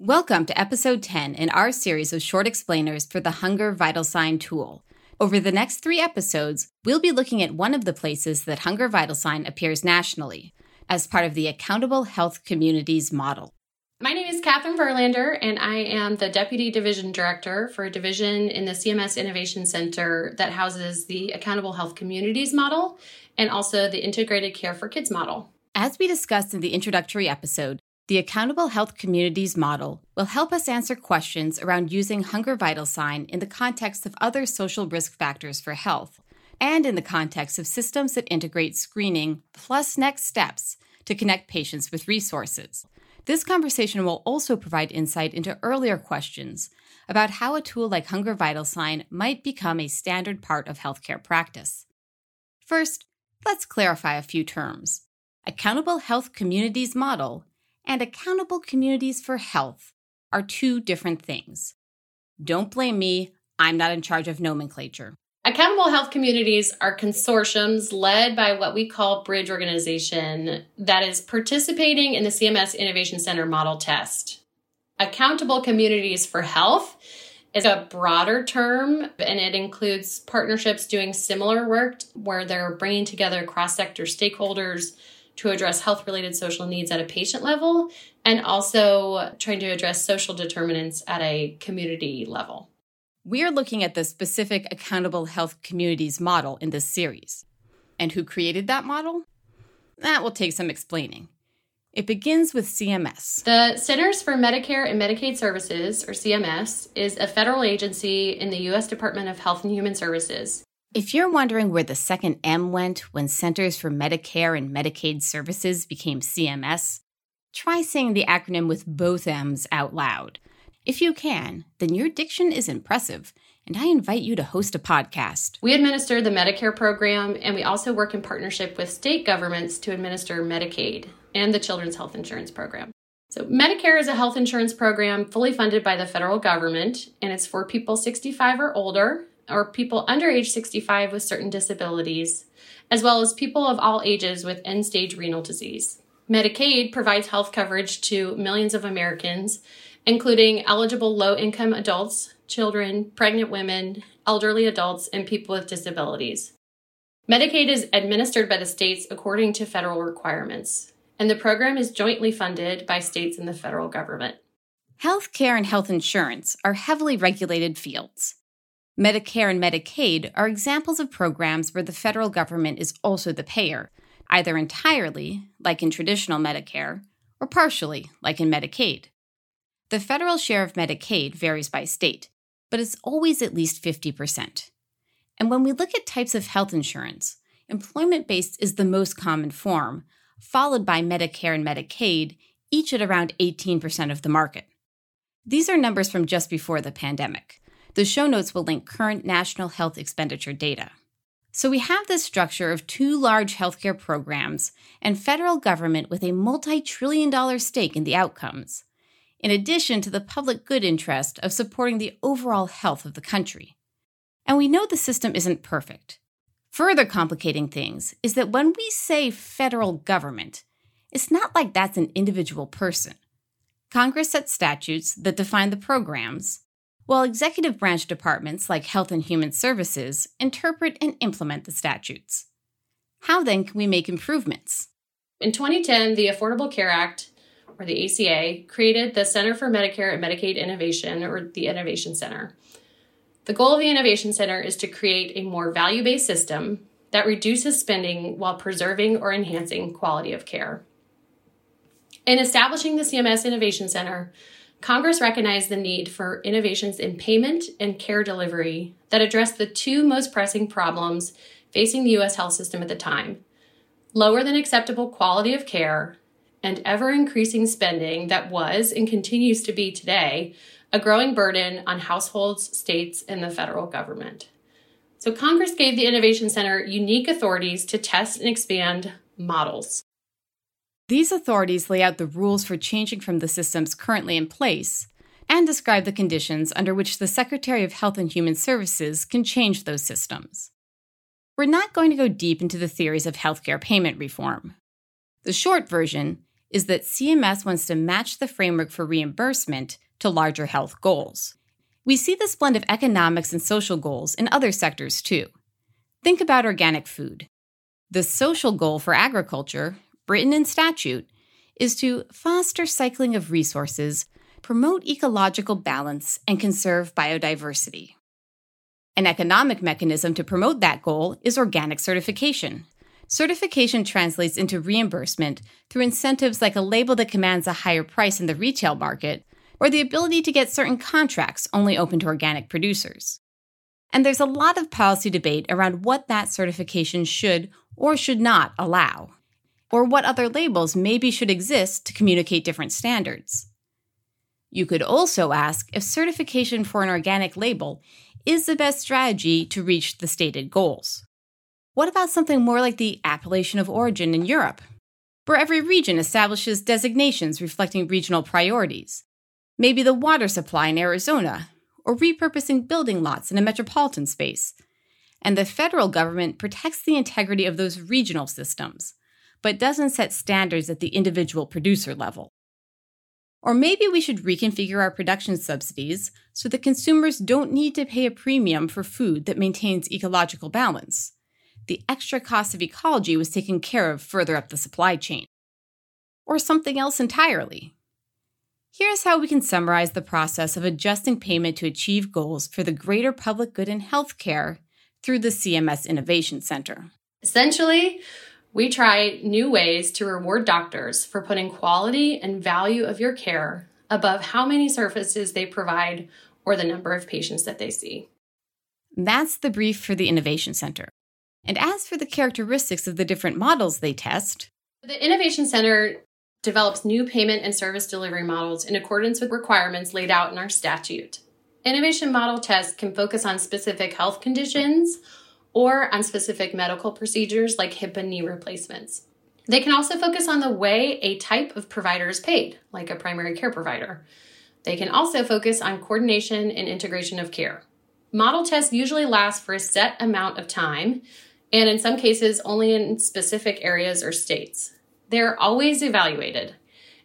Welcome to episode 10 in our series of short explainers for the Hunger Vital Sign tool. Over the next three episodes, we'll be looking at one of the places that Hunger Vital Sign appears nationally as part of the Accountable Health Communities model. My name is Katherine Verlander, and I am the Deputy Division Director for a division in the CMS Innovation Center that houses the Accountable Health Communities model and also the Integrated Care for Kids model. As we discussed in the introductory episode, the Accountable Health Communities model will help us answer questions around using Hunger Vital Sign in the context of other social risk factors for health and in the context of systems that integrate screening plus next steps to connect patients with resources. This conversation will also provide insight into earlier questions about how a tool like Hunger Vital Sign might become a standard part of healthcare practice. First, let's clarify a few terms. Accountable Health Communities model and accountable communities for health are two different things. Don't blame me, I'm not in charge of nomenclature. Accountable health communities are consortiums led by what we call Bridge Organization that is participating in the CMS Innovation Center model test. Accountable communities for health is a broader term and it includes partnerships doing similar work where they're bringing together cross sector stakeholders to address health related social needs at a patient level and also trying to address social determinants at a community level. We are looking at the specific accountable health communities model in this series. And who created that model? That will take some explaining. It begins with CMS. The Centers for Medicare and Medicaid Services, or CMS, is a federal agency in the U.S. Department of Health and Human Services. If you're wondering where the second M went when Centers for Medicare and Medicaid Services became CMS, try saying the acronym with both M's out loud. If you can, then your diction is impressive, and I invite you to host a podcast. We administer the Medicare program, and we also work in partnership with state governments to administer Medicaid and the Children's Health Insurance Program. So, Medicare is a health insurance program fully funded by the federal government, and it's for people 65 or older or people under age 65 with certain disabilities, as well as people of all ages with end stage renal disease. Medicaid provides health coverage to millions of Americans, including eligible low income adults, children, pregnant women, elderly adults, and people with disabilities. Medicaid is administered by the states according to federal requirements, and the program is jointly funded by states and the federal government. Healthcare and health insurance are heavily regulated fields. Medicare and Medicaid are examples of programs where the federal government is also the payer, either entirely, like in traditional Medicare, or partially, like in Medicaid. The federal share of Medicaid varies by state, but it's always at least 50%. And when we look at types of health insurance, employment based is the most common form, followed by Medicare and Medicaid, each at around 18% of the market. These are numbers from just before the pandemic. The show notes will link current national health expenditure data. So we have this structure of two large healthcare programs and federal government with a multi trillion dollar stake in the outcomes, in addition to the public good interest of supporting the overall health of the country. And we know the system isn't perfect. Further complicating things is that when we say federal government, it's not like that's an individual person. Congress sets statutes that define the programs, while executive branch departments like Health and Human Services interpret and implement the statutes. How then can we make improvements? In 2010, the Affordable Care Act, or the ACA, created the Center for Medicare and Medicaid Innovation, or the Innovation Center. The goal of the Innovation Center is to create a more value based system that reduces spending while preserving or enhancing quality of care. In establishing the CMS Innovation Center, Congress recognized the need for innovations in payment and care delivery that address the two most pressing problems facing the U.S. health system at the time lower than acceptable quality of care and ever increasing spending that was and continues to be today a growing burden on households, states, and the federal government. So, Congress gave the Innovation Center unique authorities to test and expand models. These authorities lay out the rules for changing from the systems currently in place and describe the conditions under which the Secretary of Health and Human Services can change those systems. We're not going to go deep into the theories of healthcare payment reform. The short version is that CMS wants to match the framework for reimbursement to larger health goals. We see this blend of economics and social goals in other sectors too. Think about organic food. The social goal for agriculture, written in statute, is to foster cycling of resources, promote ecological balance, and conserve biodiversity. An economic mechanism to promote that goal is organic certification. Certification translates into reimbursement through incentives like a label that commands a higher price in the retail market, or the ability to get certain contracts only open to organic producers. And there's a lot of policy debate around what that certification should or should not allow, or what other labels maybe should exist to communicate different standards. You could also ask if certification for an organic label is the best strategy to reach the stated goals. What about something more like the appellation of origin in Europe, where every region establishes designations reflecting regional priorities? Maybe the water supply in Arizona, or repurposing building lots in a metropolitan space. And the federal government protects the integrity of those regional systems, but doesn't set standards at the individual producer level. Or maybe we should reconfigure our production subsidies so that consumers don't need to pay a premium for food that maintains ecological balance. The extra cost of ecology was taken care of further up the supply chain. Or something else entirely. Here's how we can summarize the process of adjusting payment to achieve goals for the greater public good in healthcare through the CMS Innovation Center. Essentially, we try new ways to reward doctors for putting quality and value of your care above how many services they provide or the number of patients that they see. That's the brief for the Innovation Center. And as for the characteristics of the different models they test, the Innovation Center develops new payment and service delivery models in accordance with requirements laid out in our statute. Innovation model tests can focus on specific health conditions or on specific medical procedures like hip and knee replacements. They can also focus on the way a type of provider is paid, like a primary care provider. They can also focus on coordination and integration of care. Model tests usually last for a set amount of time, and in some cases, only in specific areas or states. They're always evaluated.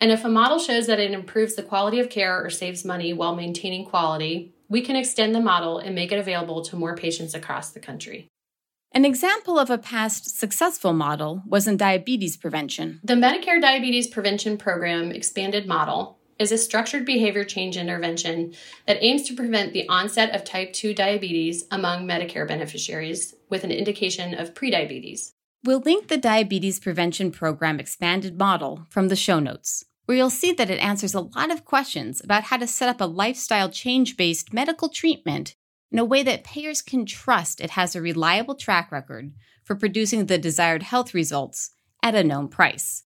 And if a model shows that it improves the quality of care or saves money while maintaining quality, we can extend the model and make it available to more patients across the country. An example of a past successful model was in diabetes prevention. The Medicare Diabetes Prevention Program expanded model is a structured behavior change intervention that aims to prevent the onset of type 2 diabetes among Medicare beneficiaries with an indication of prediabetes. We'll link the Diabetes Prevention Program expanded model from the show notes where you'll see that it answers a lot of questions about how to set up a lifestyle change based medical treatment in a way that payers can trust it has a reliable track record for producing the desired health results at a known price.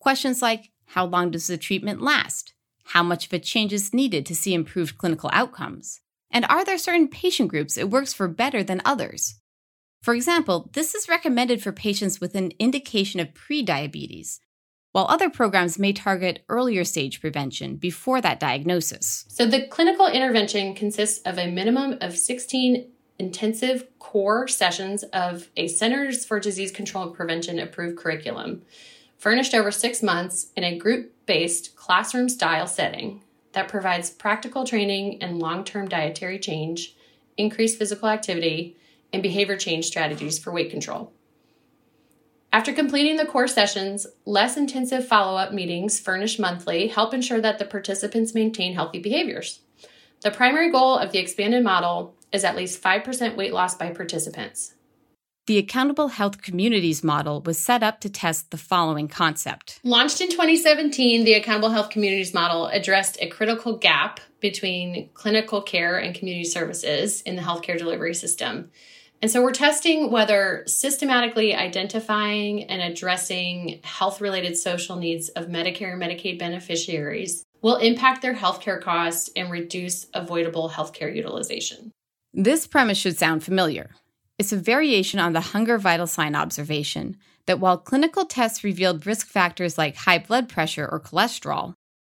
Questions like how long does the treatment last? How much of a change is needed to see improved clinical outcomes? And are there certain patient groups it works for better than others? For example, this is recommended for patients with an indication of prediabetes, while other programs may target earlier stage prevention before that diagnosis. So, the clinical intervention consists of a minimum of 16 intensive core sessions of a Centers for Disease Control and Prevention approved curriculum, furnished over six months in a group based classroom style setting that provides practical training and long term dietary change, increased physical activity, and behavior change strategies for weight control. After completing the core sessions, less intensive follow up meetings furnished monthly help ensure that the participants maintain healthy behaviors. The primary goal of the expanded model is at least 5% weight loss by participants. The Accountable Health Communities model was set up to test the following concept. Launched in 2017, the Accountable Health Communities model addressed a critical gap between clinical care and community services in the healthcare delivery system. And so we're testing whether systematically identifying and addressing health related social needs of Medicare and Medicaid beneficiaries will impact their healthcare costs and reduce avoidable healthcare utilization. This premise should sound familiar. It's a variation on the hunger vital sign observation that while clinical tests revealed risk factors like high blood pressure or cholesterol,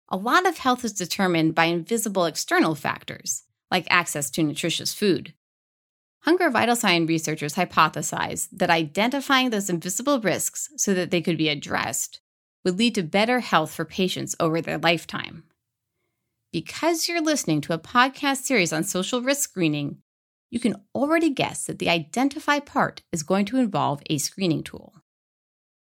a lot of health is determined by invisible external factors, like access to nutritious food. Hunger vital sign researchers hypothesized that identifying those invisible risks so that they could be addressed would lead to better health for patients over their lifetime. Because you're listening to a podcast series on social risk screening, you can already guess that the identify part is going to involve a screening tool.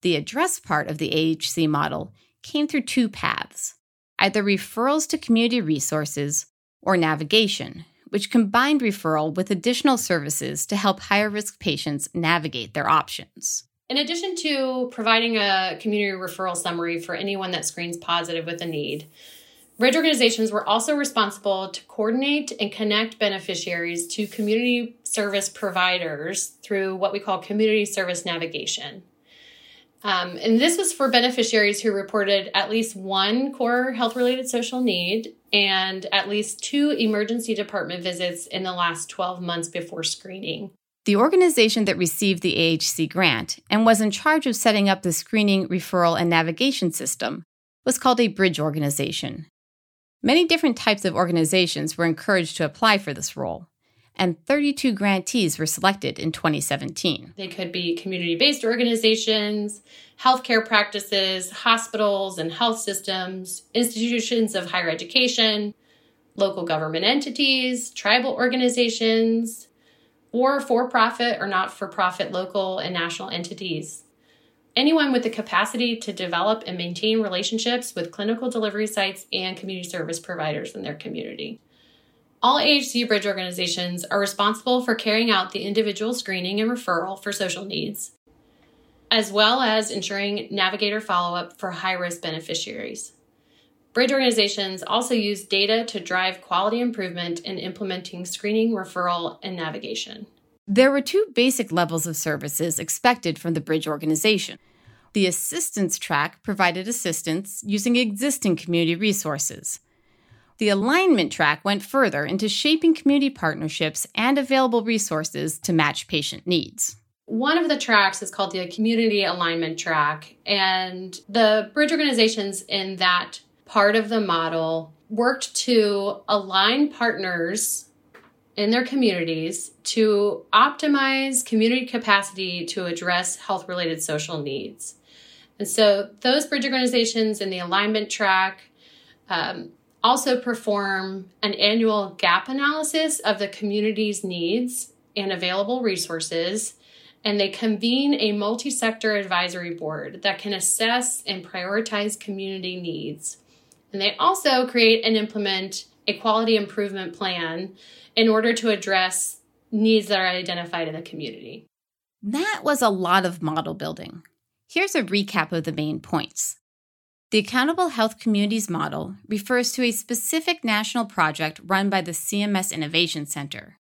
The address part of the AHC model came through two paths either referrals to community resources or navigation, which combined referral with additional services to help higher risk patients navigate their options. In addition to providing a community referral summary for anyone that screens positive with a need, Bridge organizations were also responsible to coordinate and connect beneficiaries to community service providers through what we call community service navigation. Um, and this was for beneficiaries who reported at least one core health related social need and at least two emergency department visits in the last 12 months before screening. The organization that received the AHC grant and was in charge of setting up the screening, referral, and navigation system was called a bridge organization. Many different types of organizations were encouraged to apply for this role, and 32 grantees were selected in 2017. They could be community based organizations, healthcare practices, hospitals and health systems, institutions of higher education, local government entities, tribal organizations, or for profit or not for profit local and national entities. Anyone with the capacity to develop and maintain relationships with clinical delivery sites and community service providers in their community. All AHC Bridge organizations are responsible for carrying out the individual screening and referral for social needs, as well as ensuring navigator follow up for high risk beneficiaries. Bridge organizations also use data to drive quality improvement in implementing screening, referral, and navigation. There were two basic levels of services expected from the Bridge organization. The assistance track provided assistance using existing community resources. The alignment track went further into shaping community partnerships and available resources to match patient needs. One of the tracks is called the Community Alignment Track, and the bridge organizations in that part of the model worked to align partners in their communities to optimize community capacity to address health related social needs. And so those bridge organizations in the alignment track um, also perform an annual gap analysis of the community's needs and available resources. And they convene a multi sector advisory board that can assess and prioritize community needs. And they also create and implement a quality improvement plan in order to address needs that are identified in the community. That was a lot of model building. Here's a recap of the main points. The Accountable Health Communities model refers to a specific national project run by the CMS Innovation Center.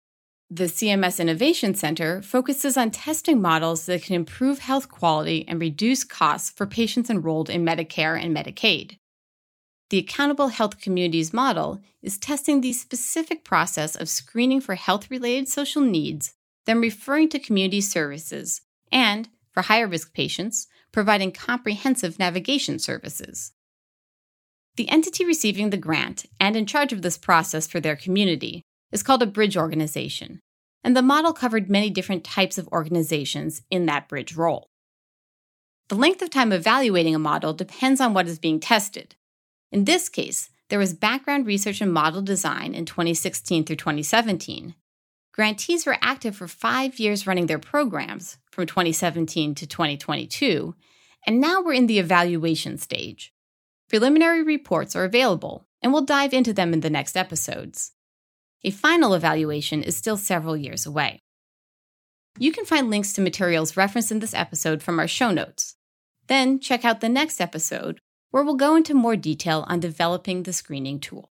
The CMS Innovation Center focuses on testing models that can improve health quality and reduce costs for patients enrolled in Medicare and Medicaid. The Accountable Health Communities model is testing the specific process of screening for health related social needs, then referring to community services, and, for higher risk patients, providing comprehensive navigation services. The entity receiving the grant and in charge of this process for their community is called a bridge organization, and the model covered many different types of organizations in that bridge role. The length of time evaluating a model depends on what is being tested. In this case, there was background research and model design in 2016 through 2017. Grantees were active for five years running their programs from 2017 to 2022, and now we're in the evaluation stage. Preliminary reports are available, and we'll dive into them in the next episodes. A final evaluation is still several years away. You can find links to materials referenced in this episode from our show notes. Then check out the next episode where we'll go into more detail on developing the screening tool.